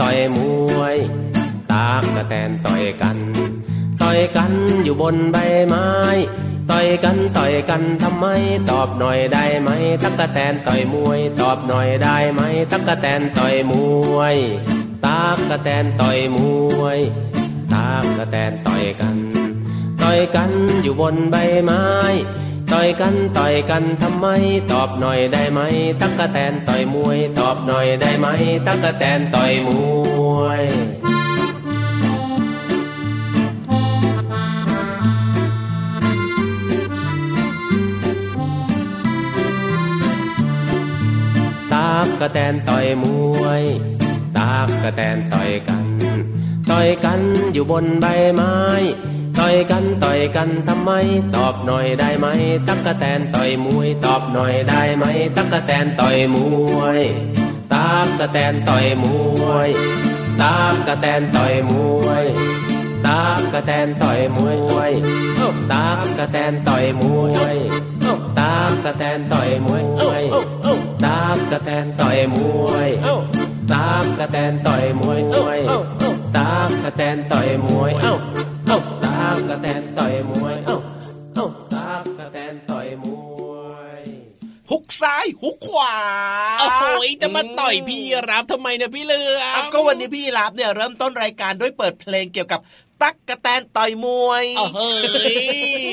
ต่อยมวย ตากกระแตนต่อยกัน ต่อยกันอยู่บนใบไม้ ต่อยกันต่อยกันทำไม ตอบหน่อยได้ไหม ตักกระแตนต่อยมวย ตอบหน่อยได้ไหม ตักกระแตนต่อยมวย ตากกระแตนต่อยมวย ตากกระแตนต่อยกัน ต่อยกันอยู่บนใบไม้ ต่อยกันต่อยกันทำไม ตอบหน่อยได้ไหม ตักกะแตนต่อยมวย ตอบหน่อยได้ไหม ตักกะแตนต่อยมวยตากกะแตนต่อยมวยตากกะแตนต่อยกัน ต่อยกันอยู่บนใบไม้ ต่อยกันต่อยกันทำไม ตอบหน่อยได้ไหม ตั๊กกะแตนต่อยมวย ตอบหน่อยได้ไหม ตั๊กกะแตนต่อยมวยตากกะแตนต่อยมวยตากกะแตนต่อยมวยตากกะแตนต่อยมวยตากกะแตนต่อยมวยตากกะแตนต่อยมวยตากกะแตนต่อยมวยตากกะแตนต่อยมวยตากกะแตนต่อยมวยเอ้า กซ้ายฮุกขวาโอ้โหจะมาต่อยพี่รับทำไมเนี่ยพี่เหลืออะก็วันนี้พี่รับเนี่ยเริ่มต้นรายการด้วยเปิดเพลงเกี่ยวกับ ตั๊กกะแตนต่อยมวยเฮ้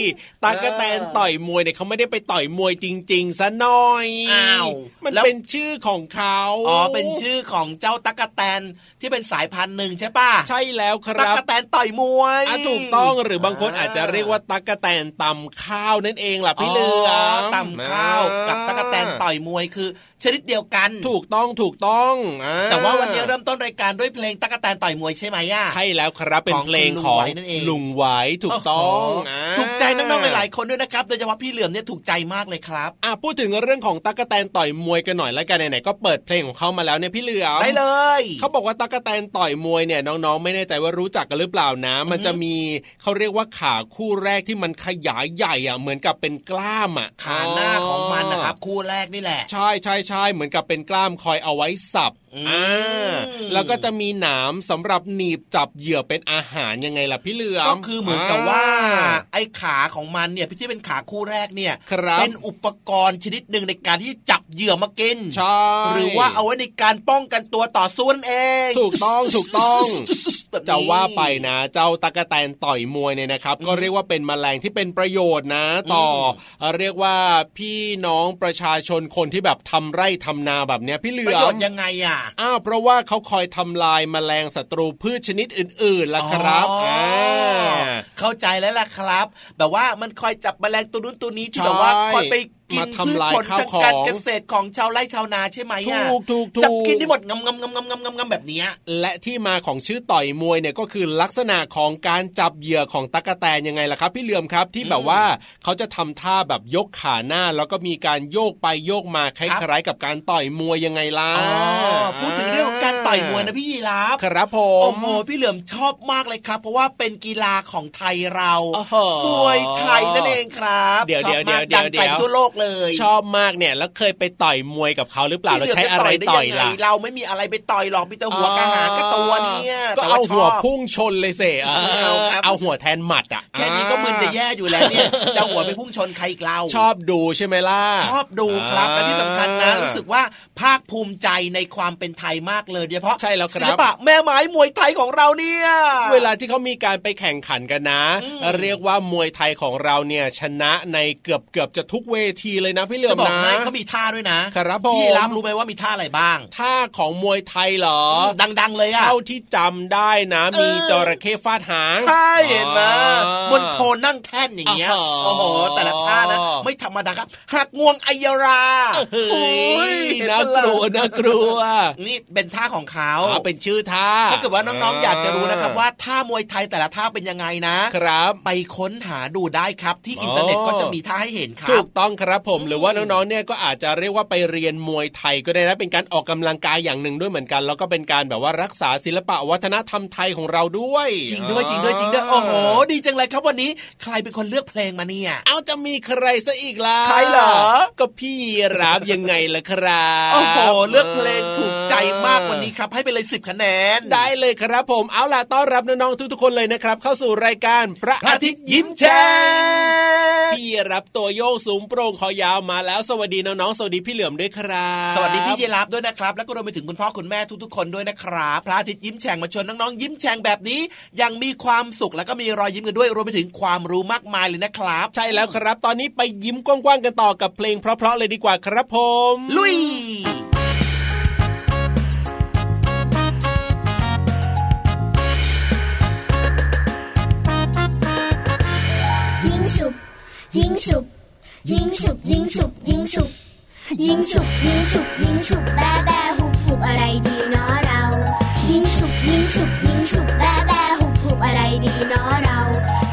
ยตากระแตนต่อยมวยเนี่ยเขาไม่ได้ไปต่อยมวยจริง ๆซะหน่อยอ้าวมันแล้วเป็นชื่อของเขาอ๋อเป็นชื่อของเจ้าตั๊กกะแตนที่เป็นสายพันธุ์หนึ่งใช่ป่ะใช่แล้วคตั๊กรับกะแตนต่อยมวยอะถูกต้องหรือบางคนอาจจะเรียกว่าตักกะแตนตำข้าวนั่นเองล่ะพี่เหลือมตำข้าวกับตั๊กกะแตนต่อยมวยคือ ชนิดเดียวกัน ถูกต้องถูกต้องอ่แต่ว่าวันนี้เริ่มต้นรายการด้วยเพลงตั๊กกะแตนต่อยมวยใช่ไหมย่าใช่แล้วครับเป็นของเพลงคุณของลุงไว้นั่นเองลุงไว้ถูกต้องโโหอ่าถูกใจน้องๆหลายๆคนด้วยนะครับโดยเฉพาะพี่เหลือมเนี่ยถูกใจมากเลยครับอะพูดถึงเรื่องของตั๊กแตนต่อยมวยกันหน่อยแล้วกันไหนๆก็เปิดเพลงของเขามาแล้วเนี่ยพี่เหลือมได้เลยเขาบอกว่าตั๊กแตนต่อยมวยเนี่ยน้องๆ ไม่แน่ใจว่ารู้จักกันหรือเปล่านะ มันจะมีเขาเรียกว่าขาคู่แรกที่มันขยายใหญ่อะเหมือนกับเป็นกล้ามอะขาหน้าของมันนะครับคู่แรกนี่แหละ ใช่ใช่ใช่เหมือนกับเป็นกล้ามคอยเอาไว้สับอืมอ่าแล้วก็จะมีหนามสำหรับหนีบจับเหยื่อเป็นอาหารยังไงล่ะพี่เหลือมก็คือเหมือนกับว่า ไอ้ขาของมันเนี่ยพี่ที่เป็นขาคู่แรกเนี่ยครับเป็นอุปกรณ์ชนิดหนึ่งในการที่จับ เหยื่อมากินใช่หรือว่าเอาไว้ในการป้องกันตัวต่อสู้นั่นเอง ถูกต้องถูกต้องแบบนี้จะว่าไปนะ เจ้าตะกะแตนต่อยมวยเนี่ยนะครับ ก็เรียกว่าเป็นแมลงที่เป็นประโยชน์นะ ต่ออเรียกว่าพี่น้องประชาชนคนที่แบบทำไร่ทำนาแบบเนี้ยพี่เหลืประอโยมชน์ยังไงอะอ้าวเพราะว่าเขาคอยทำลายแมลงศัตรูพืชชนิดอื่นๆล่ะครับอ๋ออ่าเข้าใจแล้วล่ะครับ แบบว่ามันคอยจับแมลงตัวนู้นตัวนี้ที่ใช่แบบว่าคอยไป กินมาพืชทำลายผลข้าวทางของการเกษตรของชาวไร่ชาวนาใช่ไหมอะถูกถูกถูกจับกินได้หมดงำงำงำงำงำงำงำแบบเนี้ยและที่มาของชื่อต่อยมวยเนี่ยก็คือลักษณะของการจับเหยื่อของตั๊กแตนยังไงล่ะครับพี่เหลือมครับที่แบบว่าเขาจะทำท่าแบบยกขาหน้า แล้วก็มีการโยกไปโยกมาคล้ายๆกับการต่อยมวยยังไงล่ะอ๋อพูดถึงเรื่องของการต่อยมวยนะพี่ยีราฟครับผโอ้มโหพี่เหลือมชอบมากเลยครับ เพราะว่าเป็นกีฬาของไทยเราโอ้โหมวยไทยนั่นเองครับเดี๋ยวชอบเดี๋ยวมากเดี๋ยวดังเดี๋ยวไกลทั่วโลกเลย ชอบมากเนี่ยแล้วเคยไปต่อยมวยกับเขาหรือเปล่าเราใช้อะไรพี่เหต่อยมจด้ล่ะงไงเราไม่มีอะไรไปต่อยหรอกมีแต่หัวกระหางกระตัวเนี่ยก็แต่เอาชหัวบพุ่งชนเลยเสเอไม่เอาครับเอาหัวแทนหมัดอะแค่นี้ก็มึนจะแย่อยู่แล้วเนี่ยจะหัวไปพุ่งชนใครอีกเราชอบดูใช่ไหมล่ะชอบดูครับอ่าและที่สำคัญนะรู้สึกว่าภาคภูมิใจในความเป็นไทยมากเลยโดยเฉฉพาะใช่แล้วครับศิลปะแม่ไม้มวยไทยของเราเนี่ยเวลาที่เขามีการไปแข่งขันกันนะอืมเรียกว่ามวยไทยของเราเนี่ยชนะในเกือบเกือบจะทุกเวทีเลยนะพี่เหลือจะมบอกนะให้เขามีท่าด้วยนะครับผมพี่รับรู้ไหมว่ามีท่าอะไรบ้าง ท่าของมวยไทยเหรอ ดัง ๆ เลยอะเท่าที่จำได้นะ มีเออจระเข้ฟาดหางใช่เห็นไหมอ๋อบนโทนั่งแท่นอย่างเงี้ยอ๋อโอ้โหแต่ละท่านะ ไม่ธรรมดาครับหักงวงอัยราเฮ้โอ้ยเห็ไหมน่ากลัวล่ะน่ากลัวนี่เป็นท่าของเขาอ๋อเป็นชื่อท่าถ้าเกิดว่าน้องๆอยากจะรู้นะครับว่าท่ามวยไทยแต่ละท่าเป็นยังไงนะครับ ไปค้นหาดูได้ครับที่อินเทอร์เน็ตอ๋อก็จะมีท่าให้เห็นครัถูบกต้องครับผมหรือว่าน้องๆเนี่ยก็อาจจะเรียกว่าไปเรียนมวยไทยก็ได้นะเป็นการออกกำลังกายอย่างหนึ่งด้วยเหมือนกัน แล้วก็เป็นการแบบว่ารักษาศิลปะวัฒนธรรมไทยของเราด้วย จริงด้วยจริงด้วยจริงด้วยโอ้โหดีจังเลยครับวันนี้ใครเป็นคนเลือกเพลงมาเนี่ยเอาจะมีใครซะอีกล่ะใครเหรอก็พี่รับยังไงล่ะครับโอ้โหเลือกเพลงถูกใจมากวันนี้ครับให้ไปเลยสิบคะแนนได้เลยครับผมเอาล่ะต้อนรับน้องๆทุกๆคนเลยนะครับ เข้าสู่รายการพระพระอาทิตย์ยิ้มแฉ่งพี่รับตัวโยงสูงโปร่งคอยาวมาแล้วสวัสดีน้องๆสวัสดีพี่เหลือมด้วยครับ สวัสดีพี่เยรับด้วยนะครับ แล้วก็รวมไปถึงคุณพ่อคุณแม่ทุกๆคนด้วยนะครับพระอาทิตย์ยิ้มแฉ่งมาชวนน้องๆยิ้มแฉ่งแบบนี้อยังมีความสุขแล้วก็มีรอยยิ้มกันด้วยรวมไปถึงความรู้มากมายเลยนะครับ ใช่แล้วครับ ตอนนี้ไปยิ้มกว้างๆกันต่อกับเพลงเพราะๆเลยดีกว่าครับผม ลุยยิงฉุบยิงฉุบ ยิงฉุบยิงฉุบยิงฉุบยิงฉุบยิงฉุบยิงฉุบแบแบหุบหุบอะไรดีเนาะเรา ยิงฉุบยิงฉุบยิงฉุบแบแบหุบหุบอะไรดีเนาะเรา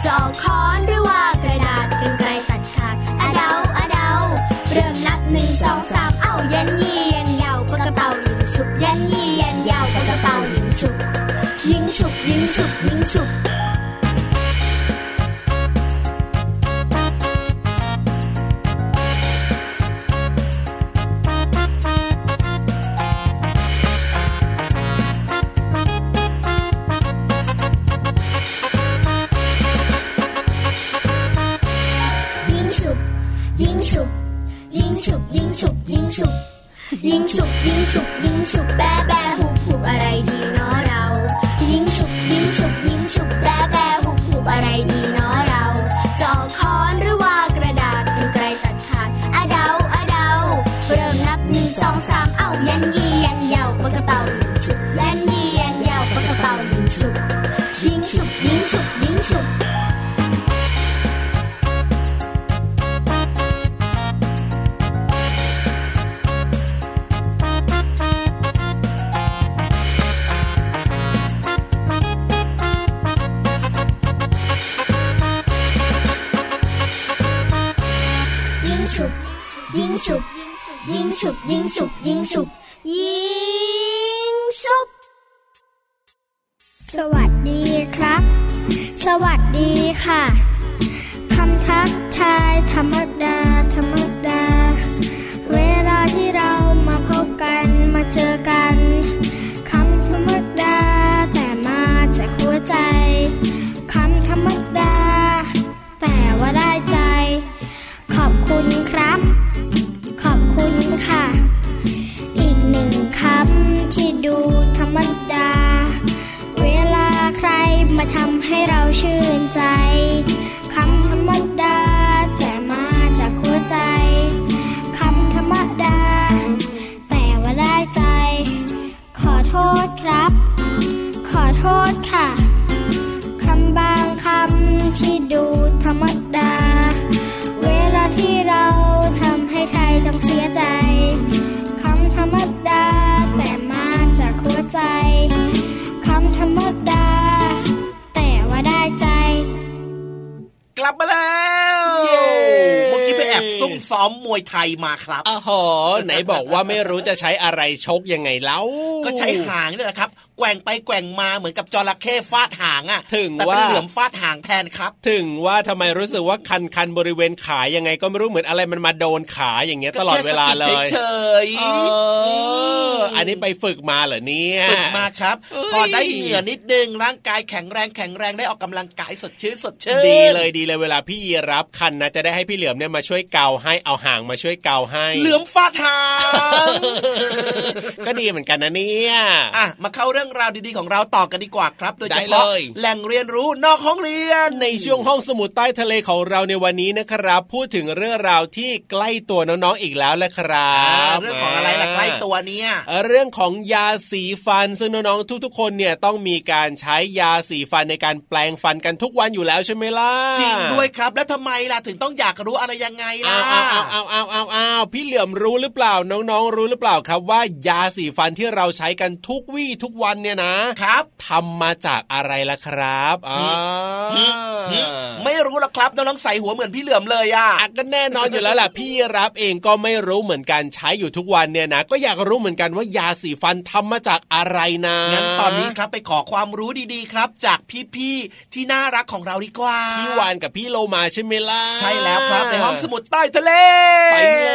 จะเอาค้อนหรือว่ากระดาษกันไกลตัดขาดอะเดาอะเดาเริ่มนับหนึ่งสองสามเอ้ายันยี่ยันยาวปากกระเป๋ายิงฉุบยันยี่ยันยาวปากกระเป๋ายิงฉุบยิงฉุบยิงฉุบยิงฉุบ 英雄，英雄，英雄，拜拜。ำทักทายธรรมดาธรรมดา ซุ่มซ้อมมวยไทยมาครับอ๋อโหไหนบอกว่าไม่รู้จะใช้อะไรชกยังไงเล่าก็ใช้หางเนี่ยแหละครับ แกว่งไปแกว่งมาเหมือนกับจระเข้ฟาดหางอะถึงแต่เป็นว่าเหลือมฟาดหางแทนครับ ถึงว่าทำไมรู้สึกว่าคันคันๆบริเวณขายังไงก็ไม่รู้เหมือนอะไรมันมาโดนขาอย่างเงี้ยตลอดเวลาเลยก็แค่สะกิดเฉยเอๆออันนี้ไปฝึกมาเหรอเนี่ยฝึกมาครับเอ้ยพอได้เหงื่อนิดนึงร่างกายแข็งแรงแข็งแรงได้ออกกำลังกายสดชื่นสดชื่นดีเลยดีเลยเวลาพี่ยีรับคันนะจะได้ให้พี่เหลือมเนี่ยมาช่วยเกาให้เอาหางมาช่วยเกาให้ เหลือมฟาดหางก็ดีเหมือนกันนะเนี่ยอะมาเข้าเรื่องราวดีๆของเราต่อกันดีกว่าครับ โดยเฉได้พาะเลยแหล่งเรียนรู้นอกห้องเรียน ในช่วงห้องสมุดใต้ทะเลของเราในวันนี้นะครับ พูดถึงเรื่องราวที่ใกล้ตัวน้องๆอีกแล้วแหละครัอ่าบเรื่องของอะไรล่ะใกล้ตัวเนี่ยเอ่อเรื่องของยาสีฟัน ซึ่งน้องๆทุก ๆ คนเนี่ยต้องมีการใช้ยาสีฟันในการแปลงฟันกันทุกวันอยู่แล้วใช่ไหมล่ะจริงด้วยครับ แล้วทำไมล่ะถึงต้องอยากรู้อะไรยังไงล่ะอ้าวอ้าวอ้าวอ้าวอ้าวอ้าวพี่เหลื่อมรู้หรือเปล่าน้องๆ รู้หรือเปล่าครับว่ายาสีฟันที่เราใช้กันทุกวี่ทุกวันเนี่ยนะครับทำมาจากอะไรล่ะครับอ่าไม่รู้หรอกครับน้องๆใส่หัวเหมือนพี่เหลือมเลยอะอะก็แน่นอนอยู่แล้วล่ะพี่รับเองก็ไม่รู้เหมือนกันใช้อยู่ทุกวันเนี่ยนะ ก็อยากรู้เหมือนกันว่ายาสีฟันทำมาจากอะไรนะงั้นตอนนี้ครับไปขอความรู้ดีๆครับ จากพี่ๆที่น่ารักของเราดีกว่าพี่วานกับพี่โลมาใช่ไหมล่ะใช่แล้วครับในห้องสมุดใต้ทะเลไปเล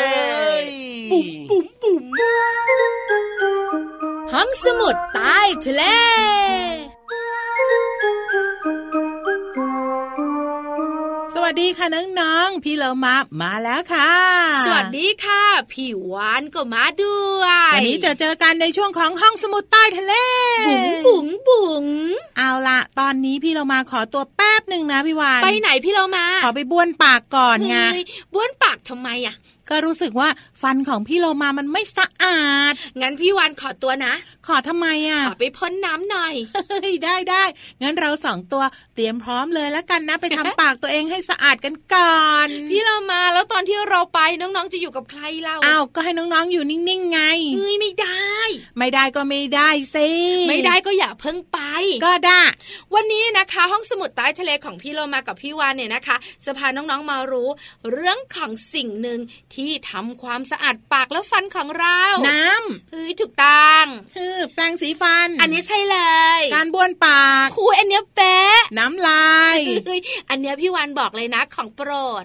ย บุ๋มบุ๋มบุ๋ม ห้องสมุดใต้ทะเลสวัสดีค่ะน้องๆ พี่เรามามาแล้วค่ะ สวัสดีค่ะ พี่วานก็มาด้วย วันนี้จะเจอกันในช่วงของห้องสมุดใต้ทะเล บุ๋งบุ๋งบุ๋งเอาละตอนนี้พี่เรามาขอตัวแป๊บหนึ่งนะพี่วาน ไปไหนพี่เรามา ขอไปบ้วนปากก่อนไงเฮ้ยบ้วนปากทำไมอะ ก็รู้สึกว่าฟันของพี่เรามามันไม่สะอาด งั้นพี่วานขอตัวนะ ขอทำไมอะ ขอไปพ่นน้ำหน่อยเฮ้ยได้ได้งั้นเราสองตัวเตรียมพร้อมเลยแล้วกันนะไปทำปากตัวเองให้สะอาดกันก่อน พี่เรามาแล้วตอนที่เราไปน้องๆจะอยู่กับใครเล่าอ้าวก็ให้น้องๆอยู่นิ่งๆไงเฮ้ยไม่ได้ ไม่ได้ก็ไม่ได้สิไม่ได้ก็อย่าเพิ่งไป ก็ได้ วันนี้นะคะ ห้องสมุดใต้ทะเลของพี่โลมากับพี่วานเนี่ยนะคะ จะพาน้องๆมารู้ เรื่องของสิ่งหนึ่งที่ทำความสะอาดปากและฟันของเรา น้เฮ้ยถูกต้องำคือแปรงสีฟัน อันนี้ใช่เลย การบ้วนปากคุยอันเนี้ยเป๊ะน้ำลายเฮ้ยอันเนี้ยพี่วานบอกเลยนะของโปรด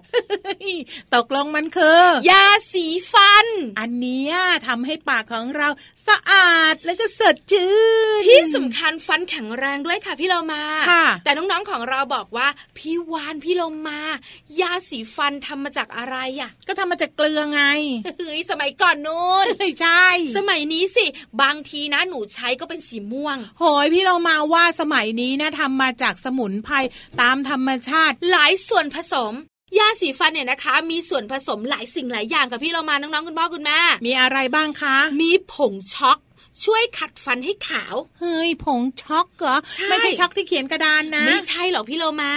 ตกลงมันคือยาสีฟัน อันเนี้ยทำให้ปากของเราสะอาดแล้วก็สดชื่นที่สำคัญฟันแข็งแรงด้วยค่ะพี่เรามาค่ะแต่น้องๆของเราบอกว่าพี่วานพี่เรามา ยาสีฟันทำมาจากอะไรอะ ก็ทำมาจากเกลือไงเฮ้ยสมัยก่อนนู้นใช่ สมัยนี้สิ บางทีนะหนูใช้ก็เป็นสีม่วงโหยพี่เรามาว่าสมัยนี้นะทำมาจากสมุนไพรตามธรรมชาติ หลายส่วนผสมยาสีฟันเนี่ยนะคะ มีส่วนผสมหลายสิ่งหลายอย่างกับพี่เรามาน้องๆคุณพ่อคุณแม่ มีอะไรบ้างคะ มีผงช็อกช่วยขัดฟันให้ขาว เฮ้ยผงชอล์กเหรอใช่ไม่ใช่ชอล์กที่เขียนกระดานนะ ไม่ใช่หรอกพี่โลมา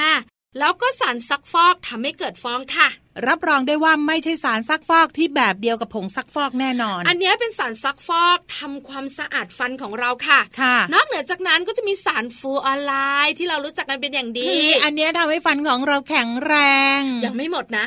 แล้วก็สารซักฟอกทำให้เกิดฟองค่ะ รับรองได้ว่าไม่ใช่สารซักฟอกที่แบบเดียวกับผงซักฟอกแน่นอน อันเนี้ยเป็นสารซักฟอกทำความสะอาดฟันของเราค่ะค่ะ นอกเหนือจากนั้นก็จะมีสารฟลูออไรด์ที่เรารู้จักกันเป็นอย่างดีคืออันเนี้ยทำให้ฟันของเราแข็งแรง ยังไม่หมดนะ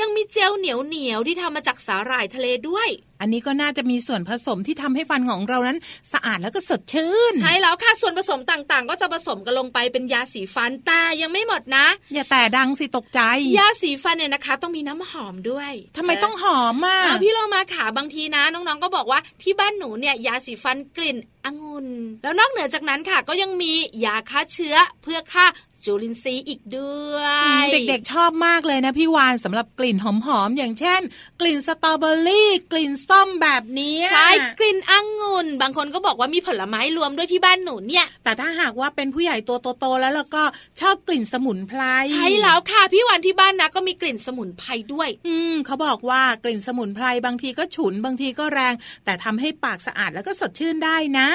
ยังมีเจลเหนียวเหนียวๆที่ทำมาจากสาหร่ายทะเลด้วย อันนี้ก็น่าจะมีส่วนผสมที่ทำให้ฟันของเรานั้น สะอาดแล้วก็สดชื่น ใช่แล้วค่ะ ส่วนผสมต่างๆ ก็จะผสมกันลงไปเป็นยาสีฟันแต่ยังไม่หมดนะ อย่าแต่ดังสิตกใจ ยาสีฟันเนี่ยนะคะ ต้องมีน้ำหอมด้วยทำไมต้องหอมอะอ่าพี่โลมาขาบางทีนะ น้องๆก็บอกว่าที่บ้านหนูเนี่ยยาสีฟันกลิ่นองุ่นแล้วนอกเหนือจากนั้นค่ะ ก็ยังมียาฆ่าเชื้อเพื่อฆ่า จุลินทรีย์อีกด้วย เด็กๆชอบมากเลยนะพี่วานสำหรับกลิ่นหอมๆอย่างเช่น กลิ่นสตรอเบอรี่กลิ่นส้มแบบนี้ใช่กลิ่นองุ่น บางคนก็บอกว่ามีผลไม้รวมด้วยที่บ้านหนูเนี่ย แต่ถ้าหากว่าเป็นผู้ใหญ่ตัวโตๆแล้วแล้วก็ชอบกลิ่นสมุนไพรใช่แล้วค่ะพี่วันที่บ้านนะก็มีกลิ่นสมุนไพรด้วย อืมเขาบอกว่ากลิ่นสมุนไพรบางทีก็ฉุนบางทีก็แรง แต่ทำให้ปากสะอาดแล้วก็สดชื่นได้นะ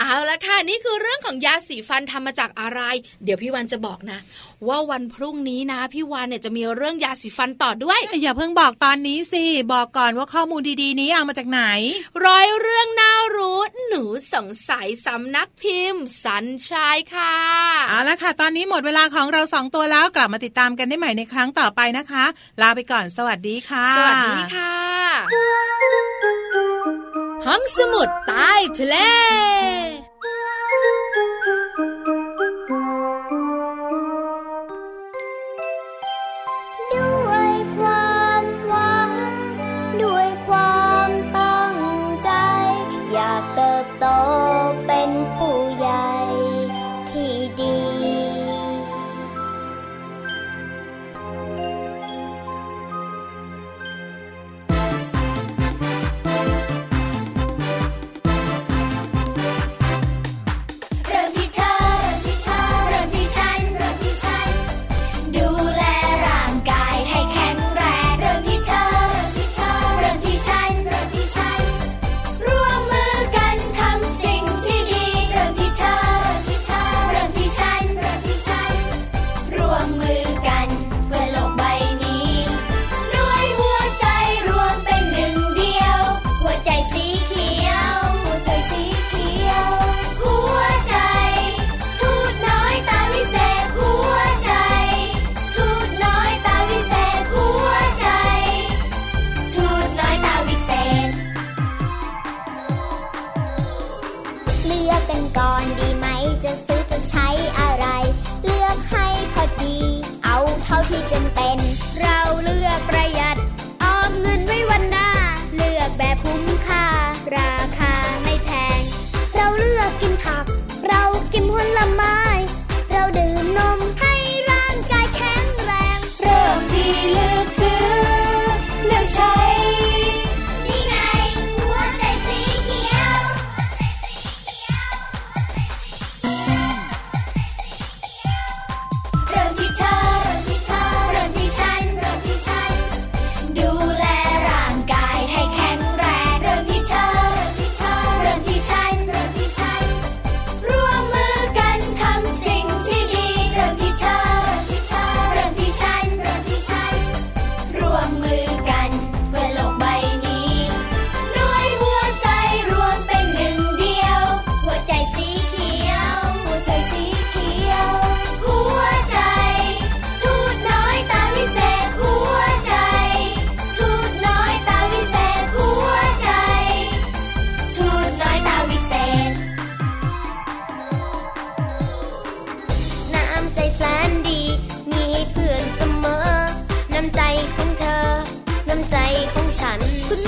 เอาละค่ะนี่คือเรื่องของยาสีฟันทำมาจากอะไร เดี๋ยวพี่วันจะบอกนะ ว่าวันพรุ่งนี้นะพี่วันเนี่ยจะมีเรื่องยาสีฟันต่อด้วย อย่าเพิ่งบอกตอนนี้สิบอกก่อนว่าข้อมูลดีๆ นี้เอามาจากไหน ร้อยเรื่องน่ารู้หนูสงสัยสำนักพิมพ์ สัญชัยค่ะเอาละค่ะ ตอนนี้หมดเวลาของเราสองตัวแล้วกลับมาติดตามกันได้ใหม่ในครั้งต่อไปนะคะ ลาไปก่อนสวัสดีค่ะ สวัสดีค่ะห้องสมุดใต้ทะเล ฉันคุณ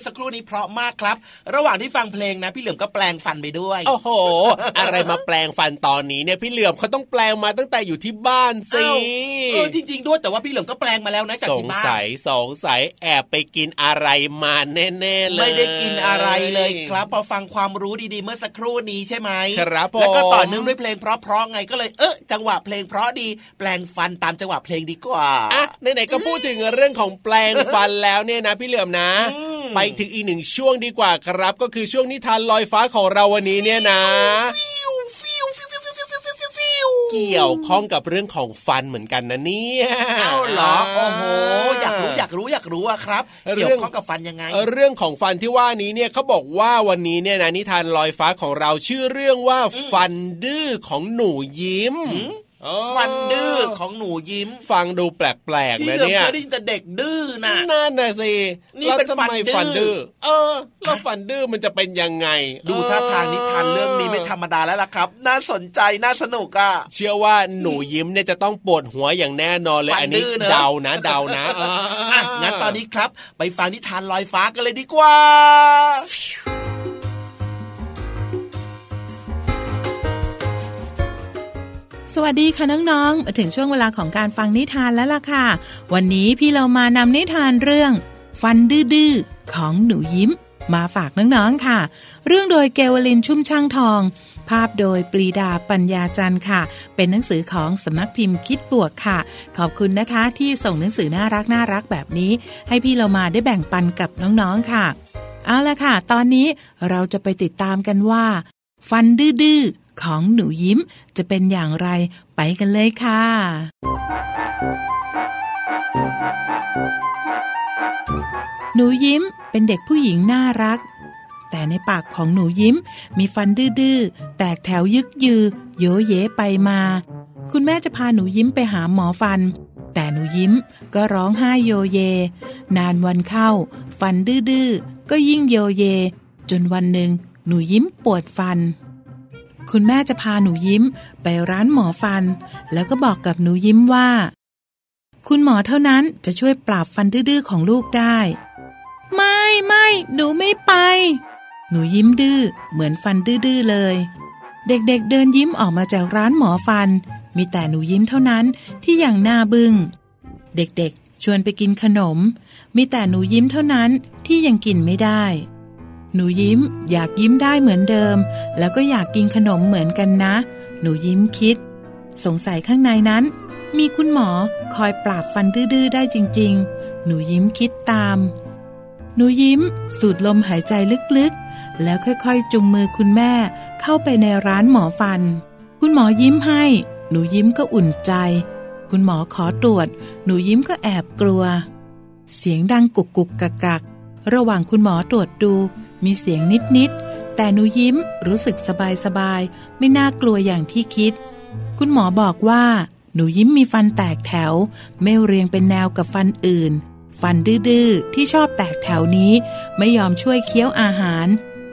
อสักครู่นี้เพราะมากครับ ระหว่างที่ฟังเพลงนะพี่เหลือมก็แปลงฟันไปด้วยโอ้โห อะไรมาแปลงฟันตอนนี้เนี่ยพี่เหลือมเขาต้องแปลงมาตั้งแต่อยู่ที่บ้านสิเออจริง ๆ ด้วยแต่ว่าพี่เหลือมก็แปลงมาแล้วนะจากที่บ้านสงสัยสงสัยแอบไปกินอะไรมาแน่ๆเลยไม่ได้กินอะไรเลยครับ พอฟังความรู้ดีๆ เมื่อสักครู่นี้ใช่ไหมครับผมแล้วก็ต่อเนื่องด้วยเพลงเพราะๆไงก็เลยเออจังหวะเพลงเพราะดีแปลงฟันตามจังหวะเพลงดีกว่าอะไหนๆก็พูดถึงเรื่องของแปลงฟันแล้วเนี่ยนะพี่เหลือมนะ ไปถึงอีกหนึ่งช่วงดีกว่าครับ ก็คือช่วงนิทานลอยฟ้าของเราวันนี้เนี่ยนะเกี่ยวข้องกับเรื่องของฟันเหมือนกันนะเนี่ยเอ้าเหรอ โอ้โห อยากรู้อยากรู้อยากรู้อะครับ เกี่ยวข้องกับฟันยังไง เรื่องของฟันที่ว่านี้เนี่ยเขาบอกว่าวันนี้เนี่ยนะนิทานลอยฟ้าของเราชื่อเรื่องว่าฟันดื้อของหนูยิ้ม ฟันดื้อของหนูยิ้ม ฟังดูแปลกๆที่นะเหลือเนี่ยเคยได้ยินแต่เด็กดื้อน่ะนั่นนะสินี่เป็นแล้วทำไมฟัฟันนดื้ดื้ออเออแล้วฟันดื้อมันจะเป็นยังไง ดูท่าทางนิทานเรื่องนี้ไม่ธรรมดาแล้วล่ะครับ น่าสนใจน่าสนุกอะเชื่อว่าหนูยิ้มเนี่ยจะต้องปวดหัวอย่างแน่นอนเลยฟันอันนี้ดื้อเนอะเดานะเดานะเอออะงั้นตอนนี้ครับ ไปฟังนิทานลอยฟ้ากันเลยดีกว่า สวัสดีค่ะน้องๆ มาถึงช่วงเวลาของการฟังนิทานแล้วล่ะค่ะ วันนี้พี่เรามานำนิทานเรื่อง ฟันดื้อๆของหนูยิ้ม มาฝากน้องๆค่ะ เรื่องโดยเกวลินชุ่มช่างทอง ภาพโดยปรีดาปัญญาจันทร์ค่ะ เป็นหนังสือของสำนักพิมพ์คิดบวกค่ะ ขอบคุณนะคะที่ส่งหนังสือน่ารักน่ารักแบบนี้ ให้พี่เรามาได้แบ่งปันกับน้องๆค่ะ เอาละค่ะ ตอนนี้เราจะไปติดตามกันว่า ฟันดื้อๆ ของหนูยิ้มจะเป็นอย่างไรไปกันเลยค่ะ หนูยิ้มเป็นเด็กผู้หญิงน่ารัก แต่ในปากของหนูยิ้มมีฟันดื้อแตกแถวยึกยือโยเยไปมา คุณแม่จะพาหนูยิ้มไปหาหมอฟัน แต่หนูยิ้มก็ร้องไห้โยเย นานวันเข้า ฟันดื้อก็ยิ่งโยเย จนวันหนึ่งหนูยิ้มปวดฟัน คุณแม่จะพาหนูยิ้มไปร้านหมอฟัน แล้วก็บอกกับหนูยิ้มว่า คุณหมอเท่านั้นจะช่วยปราบฟันดื้อของลูกได้ ไม่ไม่หนูไม่ไป หนูยิ้มดื้อเหมือนฟันดื้อเลย เด็กๆเดินยิ้มออกมาจากร้านหมอฟัน มีแต่หนูยิ้มเท่านั้นที่อย่างหน้าบึง้งเด็กๆชวนไปกินขนม มีแต่หนูยิ้มเท่านั้นที่ยังกินไม่ได้ หนูยิ้มอยากยิ้มได้เหมือนเดิม แล้วก็อยากกินขนมเหมือนกันนะ หนูยิ้มคิด สงสัยข้างในนั้น มีคุณหมอคอยปราบฟันดื้อได้จริง ๆ หนูยิ้มคิดตาม หนูยิ้ม สูดลมหายใจลึกๆ แล้วค่อยๆ จุงมือคุณแม่ เข้าไปในร้านหมอฟัน คุณหมอยิ้มให้ หนูยิ้มก็อุ่นใจ คุณหมอขอตรวจ หนูยิ้มก็แอบกลัว เสียงดังกุกกุกกักกักระหว่างคุณหมอตรวจดู มีเสียงนิด ๆ แต่หนูยิ้มรู้สึกสบายสบายๆไม่น่ากลัวอย่างที่คิด คุณหมอบอกว่า หนูยิ้มมีฟันแตกแถว ไม่เรียงเป็นแนวกับฟันอื่น ฟันดื้อ ๆ ที่ชอบแตกแถวนี้ ไม่ยอมช่วยเคี้ยวอาหาร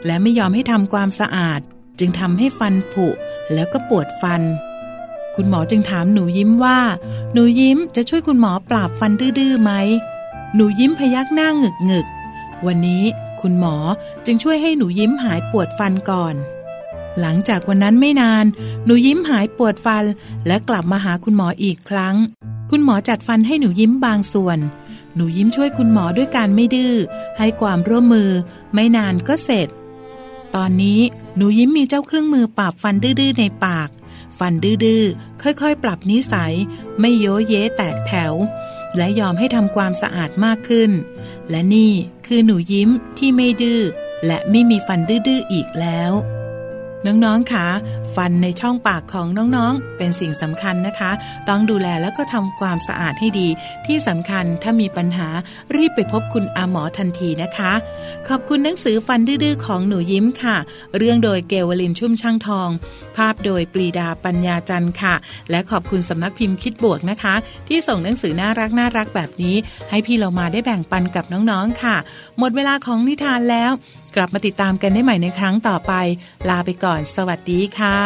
และไม่ยอมให้ทำความสะอาด จึงทำให้ฟันผุ แล้วก็ปวดฟัน คุณหมอจึงถามหนูยิ้มว่า หนูยิ้มจะช่วยคุณหมอปราบฟันดื้อๆไหมหนูยิ้มพยักหน้าหงึกหงึกวันนี้ คุณหมอจึงช่วยให้หนูยิ้มหายปวดฟันก่อน หลังจากวันนั้นไม่นาน หนูยิ้มหายปวดฟัน และกลับมาหาคุณหมออีกครั้ง คุณหมอจัดฟันให้หนูยิ้มบางส่วน หนูยิ้มช่วยคุณหมอด้วยการไม่ดื้อให้ความร่วมมือ ไม่นานก็เสร็จ ตอนนี้หนูยิ้มมีเจ้าเครื่องมือปราบฟันดื้อในปาก ฟันดื้อค่อยๆ ปรับนิสัย ไม่โยเยแตกแถว และยอมให้ทำความสะอาดมากขึ้น และนี่คือหนูยิ้มที่ไม่ดื้อและไม่มีฟันดื้อๆอีกแล้ว น้องๆคะฟันในช่องปากของน้องๆ เป็นสิ่งสำคัญนะคะ ต้องดูแลแล้วก็ทำความสะอาดให้ดี ที่สำคัญถ้ามีปัญหารีบไปพบคุณอาหมอทันทีนะคะ ขอบคุณหนังสือฟันดื้อๆของหนูยิ้มค่ะ เรื่องโดยเกวลินชุ่มช่างทอง ภาพโดยปรีดาปัญญาจันทร์ค่ะ และขอบคุณสำนักพิมพ์คิดบวกนะคะ ที่ส่งหนังสือน่ารักน่ารักแบบนี้ ให้พี่เรามาได้แบ่งปันกับน้องๆค่ะ หมดเวลาของนิทานแล้ว กลับมาติดตามกันได้ใหม่ในครั้งต่อไป ลาไปก่อน สวัสดีค่ะ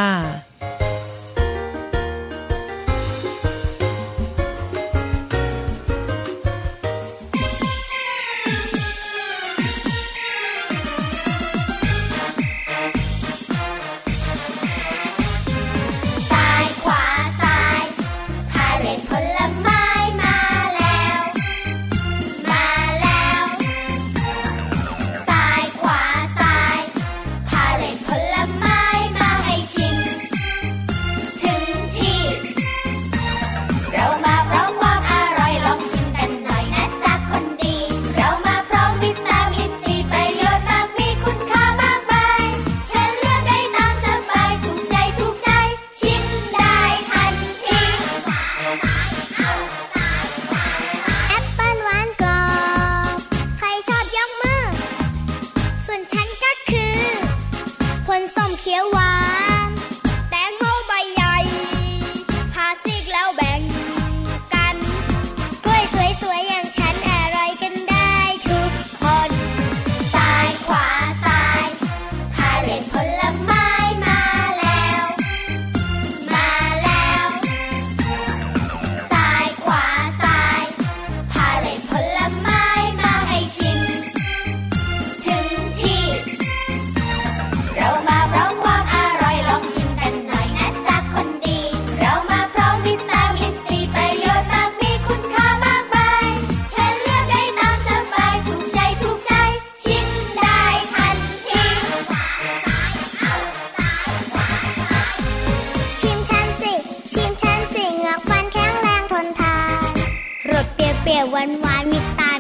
เปรี้ยวหวานมีตา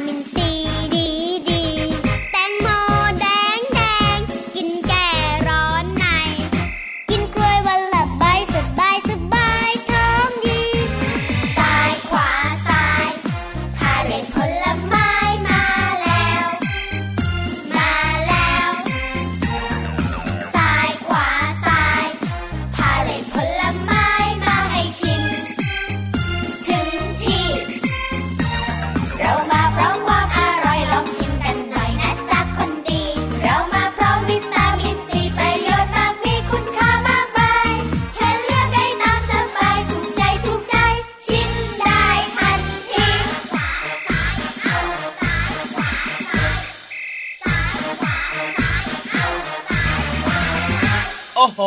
โอ้โห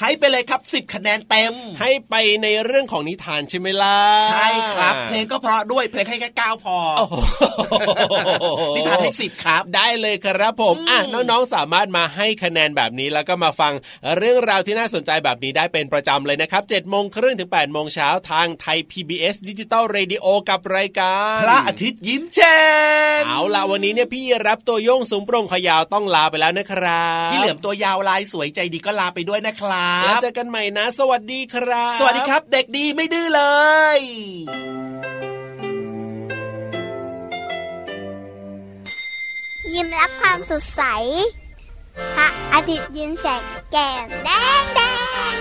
ให้ไปเลยครับ10คะแนนเต็ม ให้ไปในเรื่องของนิทานใช่ไหมล่ะ ใช่ครับ เพลงก็เพราะด้วยเพลงให้แค่เก้าพอโอ้โหนิทานให้สิบครับ ได้เลยครับผม อะน้องๆสามารถมาให้คะแนนแบบนี้แล้วก็มาฟังเรื่องราวที่น่าสนใจแบบนี้ได้เป็นประจำเลยนะครับ7จ็ดโมงครึ่งถึง8ปดโมงเช้าทางไทย PBS ดิจิตอลเรดิโอกับรายการพระอาทิตย์ยิ้มแฉ่งเอาล่ะวันนี้เนี่ยพี่รับตัวโย่งสูงโปร่งขายาวต้องลาไปแล้วนะครับพี่เหลือมตัวยาวลายสวยใจดีก็ลาไปด้วยนะครับแล้วเจอกันใหม่นะ สวัสดีครับ สวัสดีครับ เด็กดีไม่ดื้อเลยยิ้มรับความสดใส พระอาทิตย์ยิ้มแฉกแก้มแดงแดง